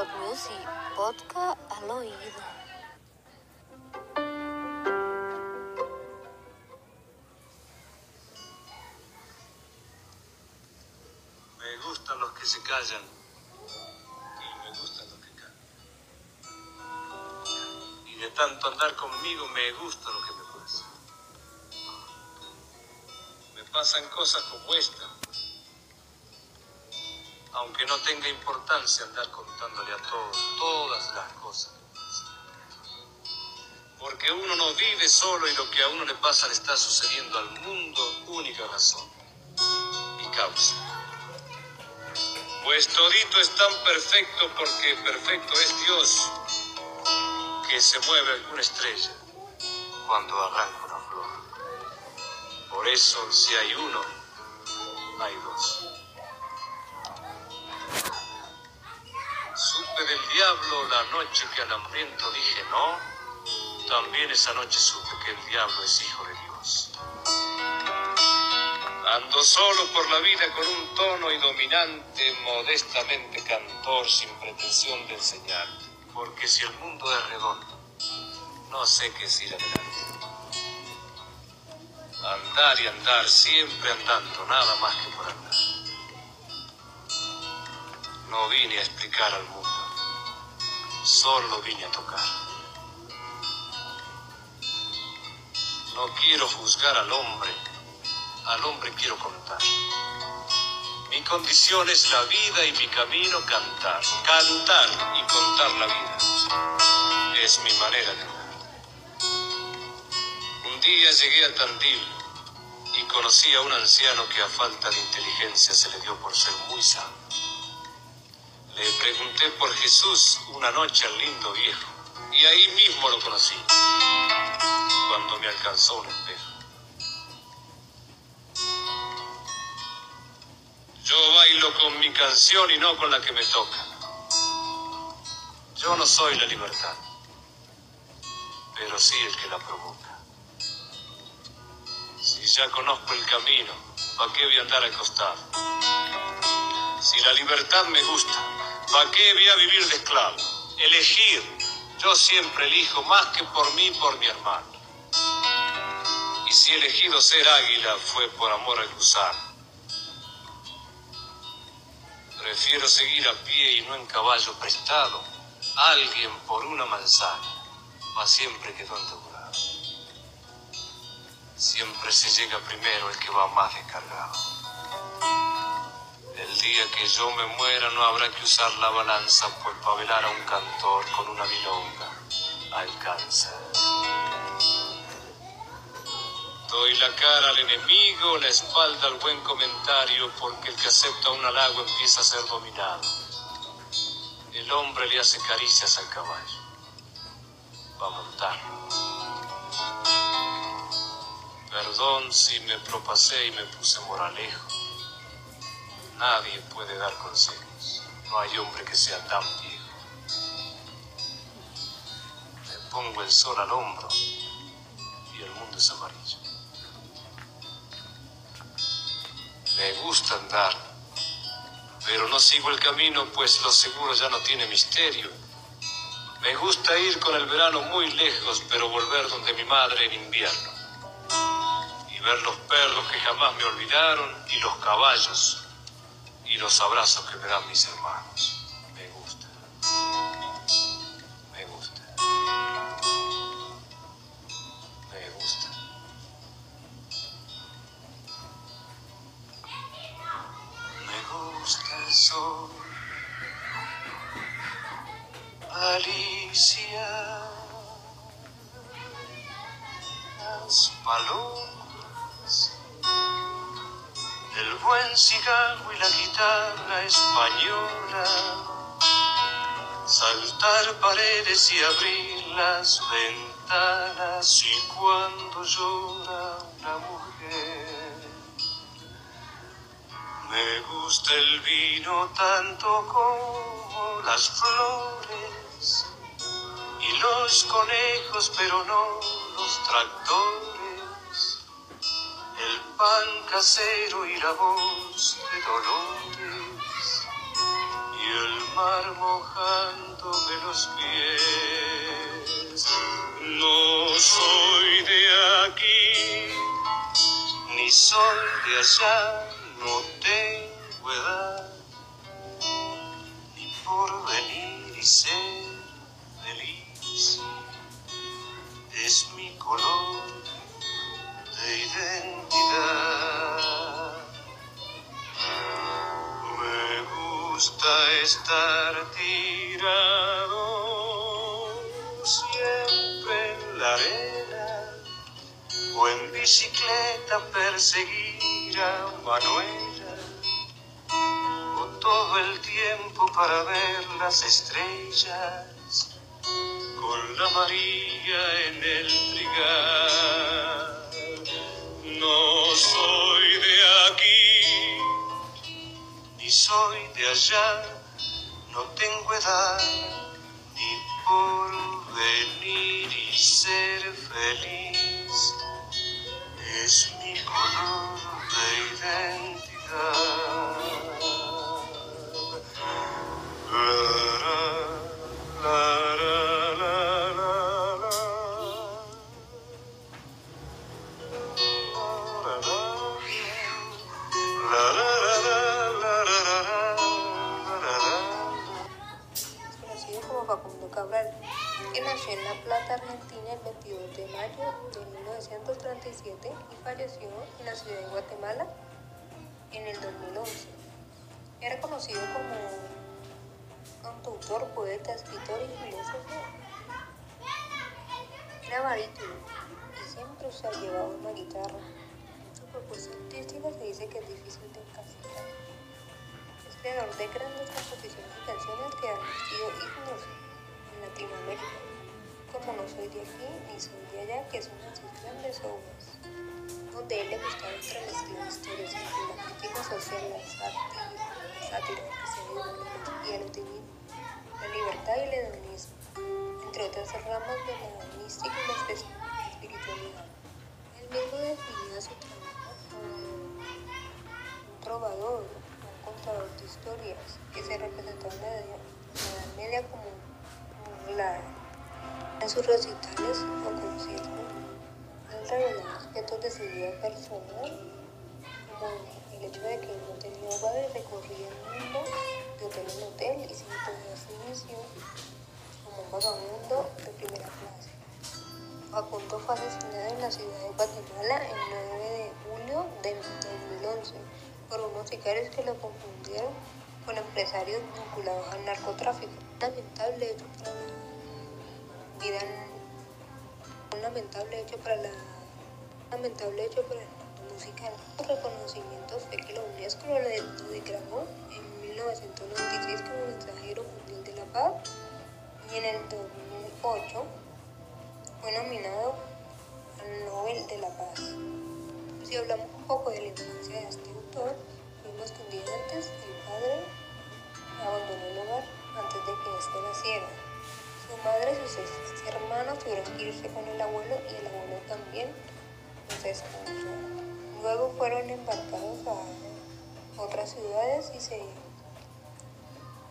Pod Music, podcast al oído. Me gustan los que se callan y me gustan los que cantan. Y de tanto andar conmigo me gusta lo que me pasa. Me pasan cosas como esta. Aunque no tenga importancia andar contándole a todos todas las cosas. Porque uno no vive solo y lo que a uno le pasa le está sucediendo al mundo, única razón y causa. Pues todito es tan perfecto porque perfecto es Dios que se mueve alguna estrella cuando arranca una flor. Por eso si hay uno, hay dos. Del diablo la noche que al hambriento dije no, también esa noche supe que el diablo es hijo de Dios. Ando solo por la vida con un tono y dominante, modestamente cantor, sin pretensión de enseñar. Porque si el mundo es redondo, no sé qué es ir adelante. Andar y andar, siempre andando, nada más que por andar. No vine a explicar al mundo, solo vine a tocar. No quiero juzgar al hombre al hombre quiero contar. Mi condición es la vida y mi camino cantar. Cantar y contar la vida. Es mi manera de andar. Un día llegué a Tandil y conocí a un anciano que a falta de inteligencia se le dio por ser muy sano. Le pregunté por Jesús una noche al lindo viejo y ahí mismo lo conocí, cuando me alcanzó un espejo. Yo bailo con mi canción y no con la que me toca. Yo no soy la libertad, pero sí el que la provoca. Si ya conozco el camino, ¿para qué voy a andar acostado? Si la libertad me gusta, ¿para qué voy a vivir de esclavo? Elegir, yo siempre elijo más que por mí, por mi hermano. Y si he elegido ser águila fue por amor al gusano. Prefiero seguir a pie y no en caballo prestado. Alguien por una manzana, va siempre quedó endeudado. Siempre se llega primero el que va más descargado. Que yo me muera no habrá que usar la balanza, pues para velar a un cantor con una milonga alcanza. Doy la cara al enemigo, la espalda al buen comentario, porque el que acepta un halago empieza a ser dominado. El hombre le hace caricias al caballo. Va a montarlo. Perdón si me propasé y me puse moralejo. Nadie puede dar consejos. No hay hombre que sea tan viejo. Me pongo el sol al hombro y el mundo es amarillo. Me gusta andar, pero no sigo el camino, pues lo seguro ya no tiene misterio. Me gusta ir con el verano muy lejos, pero volver donde mi madre en invierno. Y ver los perros que jamás me olvidaron, y los caballos, y los abrazos que me dan mis hermanos. La guitarra española, saltar paredes y abrir las ventanas y cuando llora una mujer. Me gusta el vino tanto como las flores y los conejos, pero no los tractores. Pan casero y la voz de Dolores y el mar mojándome los pies. No soy de aquí, ni soy de allá, no tengo estar tirado siempre en la arena o en bicicleta perseguir a Manuela o todo el tiempo para ver las estrellas con la María en el trigal. No soy de aquí, ni soy de allá, no tengo edad ni por venir y ser feliz. Es mi color de identidad. En La Plata, Argentina, el 22 de mayo de 1937 y falleció en la ciudad de Guatemala en el 2011. Era conocido como cantautor, poeta, escritor y filósofo. Era barítono y siempre o sea, llevaba una guitarra. Su propuesta artística se dice que es difícil de encasillar. Es creador de grandes composiciones y canciones que han sido himnos en Latinoamérica, como No soy de aquí ni soy de allá, que son sus grandes obras, donde él le gustaba entremezclar historias entre la crítica social, la sátira, el cristianismo y el optimismo, la libertad y el hedonismo, entre otras ramas de la mística y la espiritualidad. Él mismo definía su trabajo como un trovador, un contador de historias que se representaba en la Media como un. En sus recitales o conciertos, él revelaba aspectos de su personal, como el hecho de que no tenía hogar y recorría el mundo de hotel en hotel y sin poder su misión como un vagabundo de primera clase. Facundo fue asesinado en la ciudad de Guatemala el 9 de julio de 2011 por unos sicarios que lo confundieron con empresarios vinculados al narcotráfico. Lamentable hecho para vida, un lamentable hecho para la lamentable hecho para el musical. Su reconocimiento fue que la UNESCO lo, declaró en 1996 como mensajero mundial de la paz y en el 2008 fue nominado al Nobel de la Paz. Si hablamos un poco de la infancia de este autor, vimos que un día antes el padre abandonó el hogar antes de que éste naciera. Su madre sus hermanos tuvieron que irse con el abuelo y el abuelo también los. Luego fueron embarcados a otras ciudades y se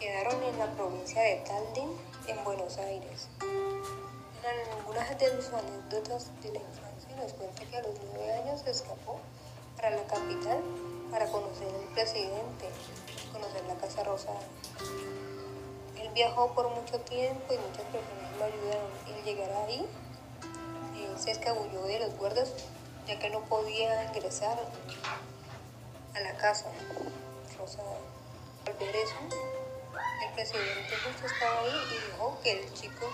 quedaron en la provincia de Taldin, en Buenos Aires. En algunas de sus anécdotas de la infancia nos cuenta que a los nueve años se escapó para la capital para conocer al presidente, conocer la Casa Rosada. Él viajó por mucho tiempo y muchas personas lo ayudaron. Y al llegar ahí, eh, se escabulló de los guardas ya que no podía ingresar a la Casa Rosada. Al ver eso, el presidente justo estaba ahí y dijo que el chico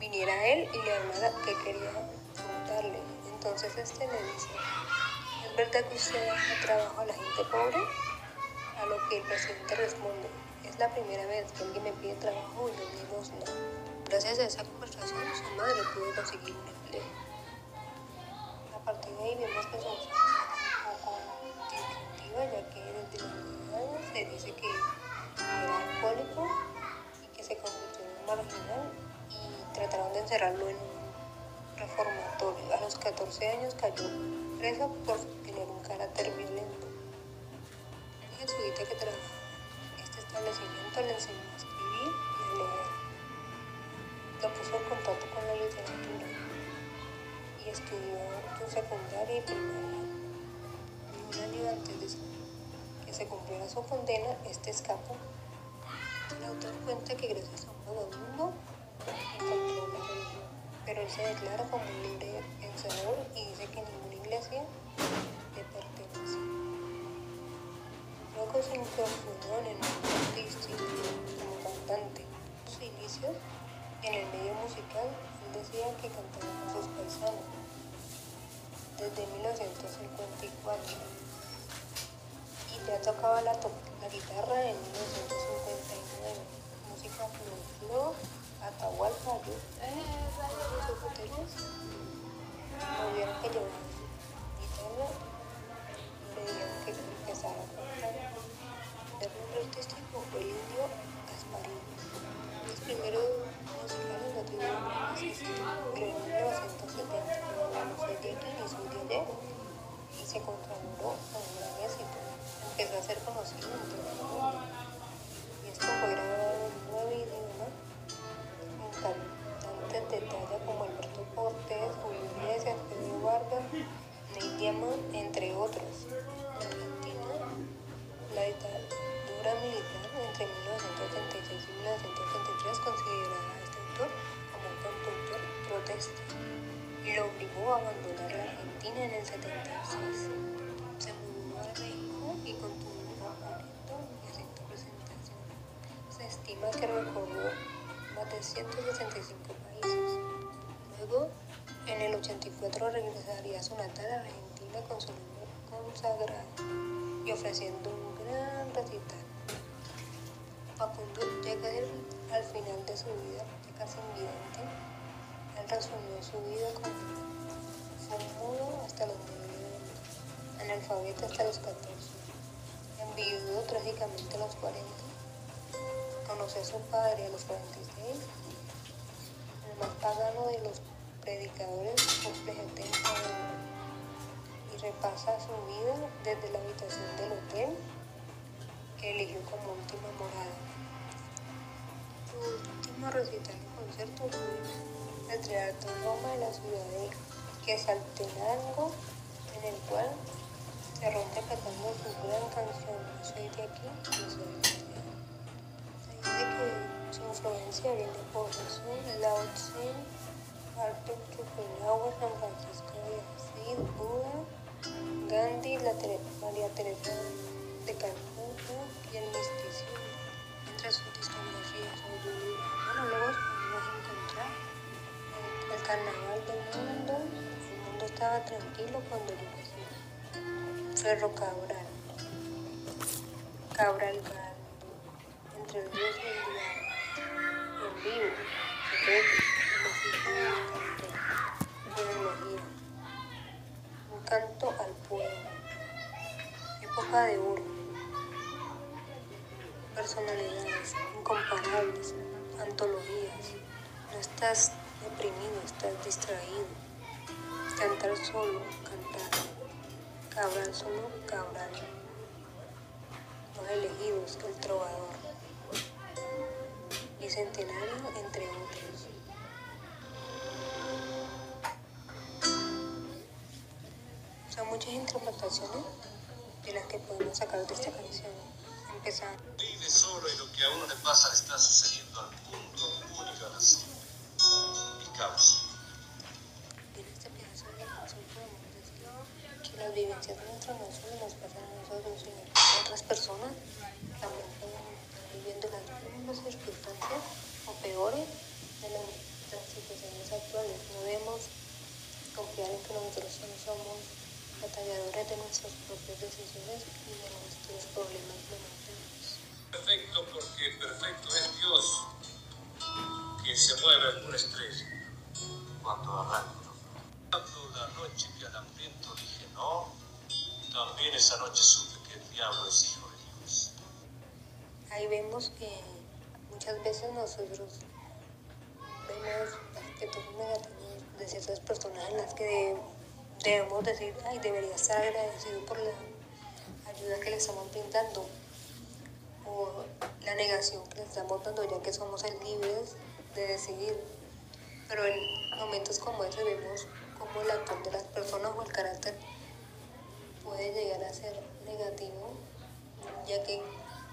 viniera a él y le hablara que quería preguntarle. Entonces este le dice, ¿es verdad que usted hace trabajo a la gente pobre? A lo que el presidente responde, la primera vez que alguien me pide trabajo y los mismos no. Gracias a esa conversación, su madre pudo conseguir un empleo. A partir de ahí vemos que fue un poco disruptiva, ya que desde los nueve años se dice que era alcohólico y que se convirtió en un marginal y trataron de encerrarlo en un reformatorio. A los 14 años cayó preso por tener un carácter violento. Un jesuita que establecimiento le enseñó a escribir y a leer. Lo puso en contacto con la literatura y estudió su secundaria y primaria. Y un año antes de que se cumpliera su condena, este escapó. El autor cuenta que gracias a un vagabundo encontró la religión, pero él se declara como un libre pensador y dice que ninguna iglesia le pertenece. Luego se el mundo artístico como cantante. En sus inicios en el medio musical, él decía que cantaba con sus paisanos desde 1954 y ya tocaba la, to la guitarra en 1959. Música Flow Atahualpa, yo, esos hoteles, no que llevaba guitarra le dijeron que empezara nombre artístico fue el indio Gasparín. Los primeros musicales no tuvieron éxito, pero en 1970 conoció de aquí y y se consagró con un gran. Empezó a ser conocido Estima que recorrió más de 165 países. Luego, en el 84 regresaría a su natal Argentina con su nombre consagrado y ofreciendo un gran recital. Facundo llega al final de su vida, ya casi invidente. Él resumió su vida como fue mudo hasta los 9 años, analfabeto hasta los 14, enviudó trágicamente a los 40, su padre a los 46, el más pagano de los predicadores cumple 70 años y repasa su vida desde la habitación del hotel que eligió como última morada. Su último recital y concierto fue el Teatro Roma de la ciudad de Quesaltenango, en el cual cerró interpretando su gran canción soy aquí, soy de allá. Su influencia viene por Jesús, Lao Tse, Arthur Schopenhauer, San Francisco de Asís, Buda, Gandhi, la Tere María Teresa de Calcuta y el misticismo. Entre sus discografías o monólogos podemos encontrar el, carnaval del mundo, el mundo estaba tranquilo cuando yo nací. Ferro Cabral, Cabral Gando, entre el Dios y el diablo, en vivo, un canto al pueblo, época de oro, personalidades incomparables, antologías, no estás deprimido, estás distraído, cantar solo, cantar, Cabral solo, Cabral, los elegidos, el trovador, bicentenario, entre otros. Son muchas interpretaciones de las que podemos sacar de esta canción. Empezando. Vive solo y lo que a uno le pasa le está sucediendo al mundo única nación y causa. En este pedazo de la canción podemos decir que las vivencias nuestras no solo nos pasan a nosotros, sino a otras personas también estar viviendo las mismas circunstancias o peores de las, de las situaciones actuales. No debemos confiar en que nosotros solo somos batalladores de nuestras propias decisiones y de nuestros problemas momentáneos. Perfecto porque perfecto es Dios quien se mueve en una estrella cuando arranca. Cuando la noche que al hambriento dije no, también esa noche supe que el diablo es hijo. Ahí vemos que muchas veces nosotros vemos aspectos negativos de ciertas personas en las que debemos decir, ay, debería estar agradecido por la ayuda que le estamos brindando o la negación que le estamos dando ya que somos libres de decidir. Pero en momentos como ese vemos cómo el actor de las personas o el carácter puede llegar a ser negativo, ya que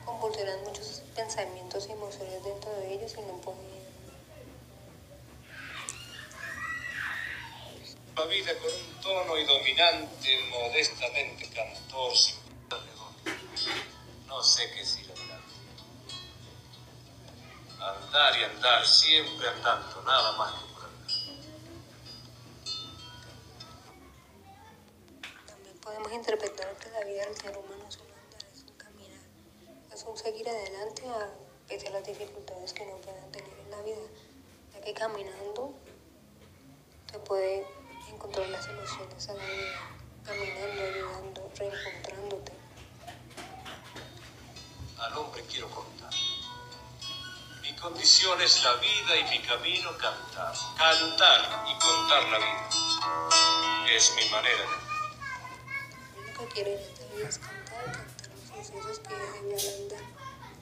convulsionan muchos pensamientos y emociones dentro de ellos y no pueden la vida con un tono y dominante, modestamente cantor, sin No sé qué es ir andando. Andar y andar, siempre andando, nada más que por andar. También podemos interpretar que la vida del ser humano es un andar, es un caminar, es un seguir adelante a pesar de las dificultades que no puedan tener en la vida, ya que caminando se puede encontrar las soluciones a la vida, caminando, ayudando, reencontrándote. Al hombre quiero contar. Mi condición es la vida y mi camino cantar. Cantar y contar la vida. Es mi manera Lo que quiero en esta vida es cantar, sucesos que debían andar.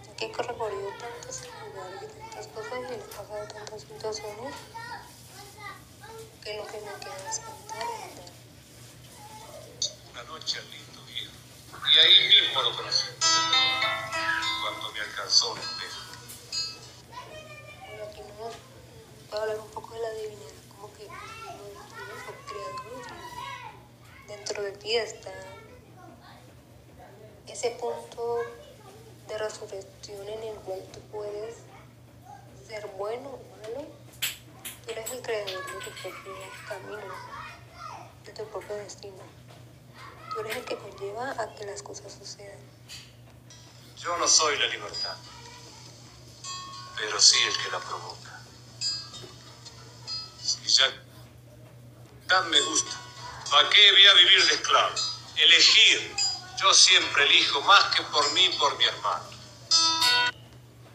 Ya que he recorrido tantos lugares y tantas cosas y he pasado tantas situaciones que lo que me queda es y andar. Una noche al lindo viejo. Y ahí mismo lo conocí. Cuando me alcanzó un espejo. Bueno, aquí nos voy a hablar un poco de la divinidad, como que Dios fue creador. Dentro de ti está ese punto de resurrección en el cual tú puedes ser bueno o malo. Tú eres el creador de tu propio camino, de tu propio destino. Tú eres el que conlleva a que las cosas sucedan. Yo no soy la libertad, pero sí el que la provoca. Si ya tan me gusta, ¿para qué voy a vivir de esclavo? Elegir. Yo siempre elijo más que por mí y por mi hermano.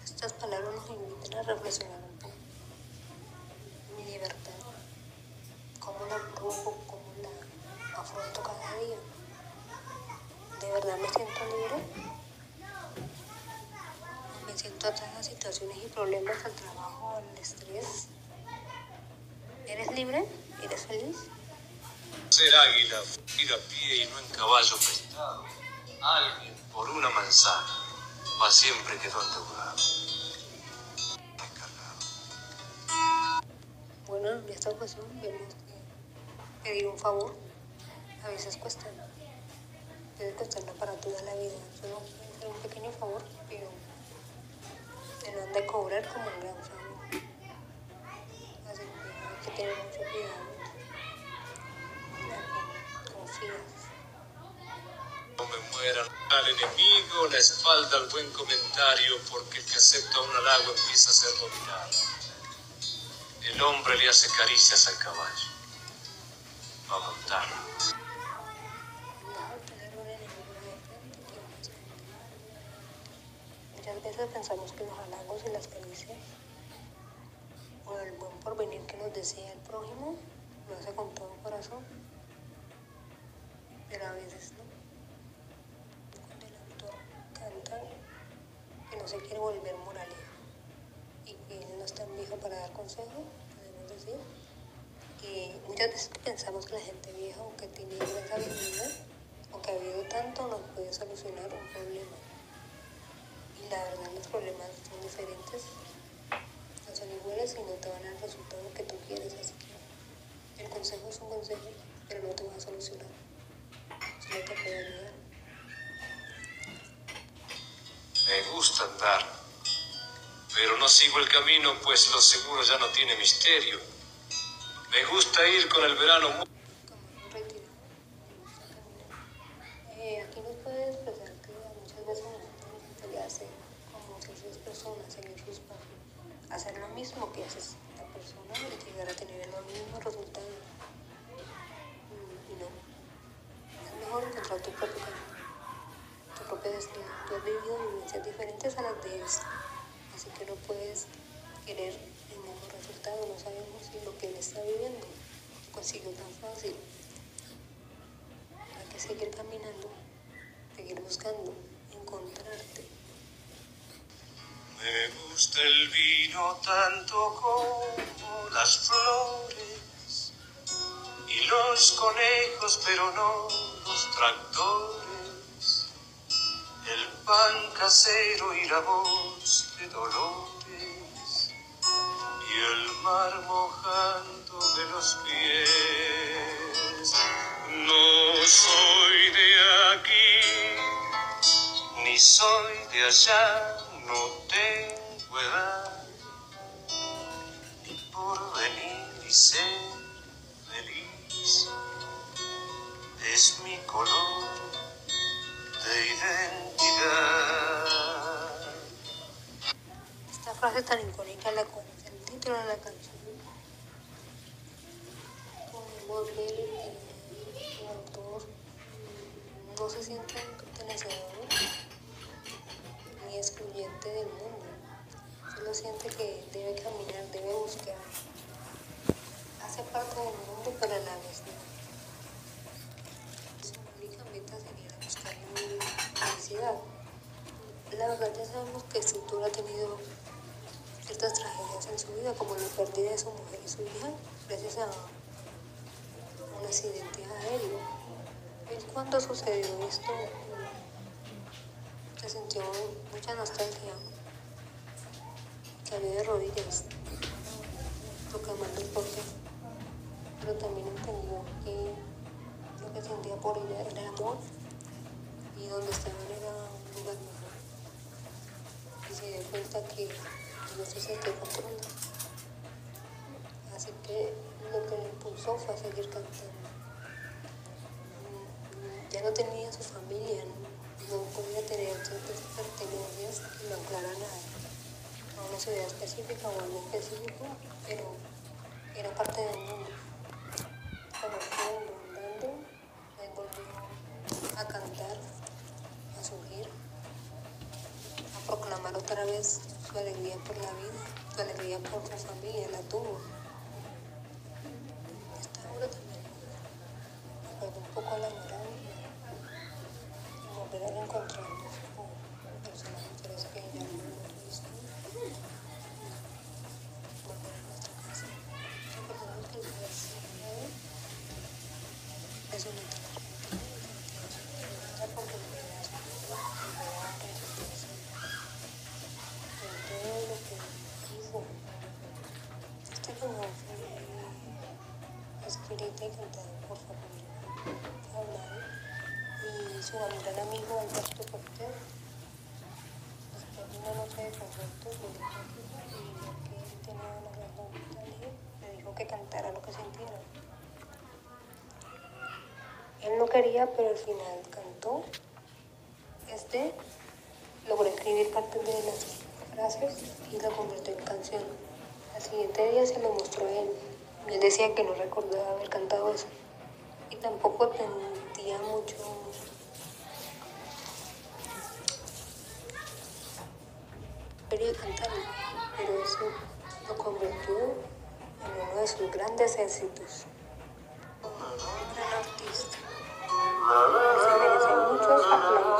Estas palabras nos invitan a reflexionar un poco. Mi libertad, cómo la provoco, cómo la afronto cada día. ¿De verdad me siento libre? ¿Me siento atada a situaciones y problemas, al trabajo, al estrés? ¿Eres libre? ¿Eres feliz? Ser águila, ir a pie y no en caballo prestado. Alguien por una manzana va siempre quedó endeudado. Encargado. Bueno, en esta ocasión vemos que pedir un favor a veces cuesta. Puede costarla para toda la vida. Solo un pequeño favor, pero te lo han de cobrar como un gran favor. Así que hay que tener mucho cuidado. No me mueran al enemigo, la espalda al buen comentario, porque el que acepta un halago empieza a ser dominado. El hombre le hace caricias al caballo. Va a escondido. Muchas veces pensamos que los halagos y las caricias o el buen porvenir que nos desea el prójimo lo hace con todo corazón, pero a veces no. Cuando el autor canta que no se quiere volver moraleja y que él no es tan viejo para dar consejos, podemos decir que muchas veces pensamos que la gente vieja o que tiene gran sabiduría o que ha habido tanto nos puede solucionar un problema. Y la verdad los problemas son diferentes, no son iguales y no te van a dar el resultado que tú quieres. Así que el consejo es un consejo, pero no te va a solucionar. Me gusta andar, pero no sigo el camino, pues lo seguro ya no tiene misterio. Me gusta ir con el verano muy... a. Eh, aquí nos puede expresar que muchas veces la gente le hace como que esas personas seguir sus pasos, hacer lo mismo que hace esta persona y llegar a tener los mismos resultados. Mm, Y no, es mejor encontrar tu propio camino, tu propio destino. Tú has vivido vivencias diferentes a las de él, así que no puedes querer el mismo resultado. No sabemos si lo que él está viviendo consiguió tan fácil. Hay que seguir caminando, seguir buscando, encontrarte. Me gusta el vino tanto como las flores y los conejos, pero no casero y la voz de dolores y el mar mojándome los pies. No soy de aquí, ni soy de allá, no tengo edad, ni por venir y ser feliz. Es mi color de identidad. Esta frase tan icónica la el título de la canción. Ver que el autor no se siente pertenecedor ni excluyente del mundo. Solo siente que debe caminar, debe buscar. Hace parte del mundo, pero a la vez. La verdad ya sabemos que Estructura ha tenido ciertas tragedias en su vida, como la pérdida de su mujer y su hija, gracias a un accidente aéreo. ¿Y cuando sucedió esto? Se sintió mucha nostalgia, cayó de rodillas, proclamando el porqué, pero también entendió que lo que sentía por ella era amor y donde estaban era un lugar mejor. Y se dio cuenta que no se sentía control. Así que lo que le impulsó fue a seguir cantando. Ya no tenía su familia, no, no podía tener ciertas pertenencias que lo anclaran a, a una ciudad específica o algo específico, pero era parte del mundo. A surgir, a proclamar otra vez su alegría por la vida, su alegría por su familia, la tuvo. Esta obra también me recuerda un poco a la moral y volver a reencontrarnos con personas mujeres que ya no. Volver a nuestra casa. Recordemos que el día es etapa una oportunidad de recuperar, resentirse con todo lo que hizo. Esta canción fue escrita y cantada por Fabián Fablay y su gran amigo Alberto Cortés. Después de una noche de conciertos, le dijo que y vio que él tenía una gran nostalgia, le dijo que cantara lo que sintiera. Él no quería, pero al final cantó. Este logró escribir parte de las frases y la convirtió en canción. Al siguiente día se lo mostró a él. Él decía que no recordaba haber cantado eso. Y tampoco sentía mucho. quería cantarlo, pero eso lo convirtió en uno de sus grandes éxitos. Un gran artista. Se merecen muchos aplausos.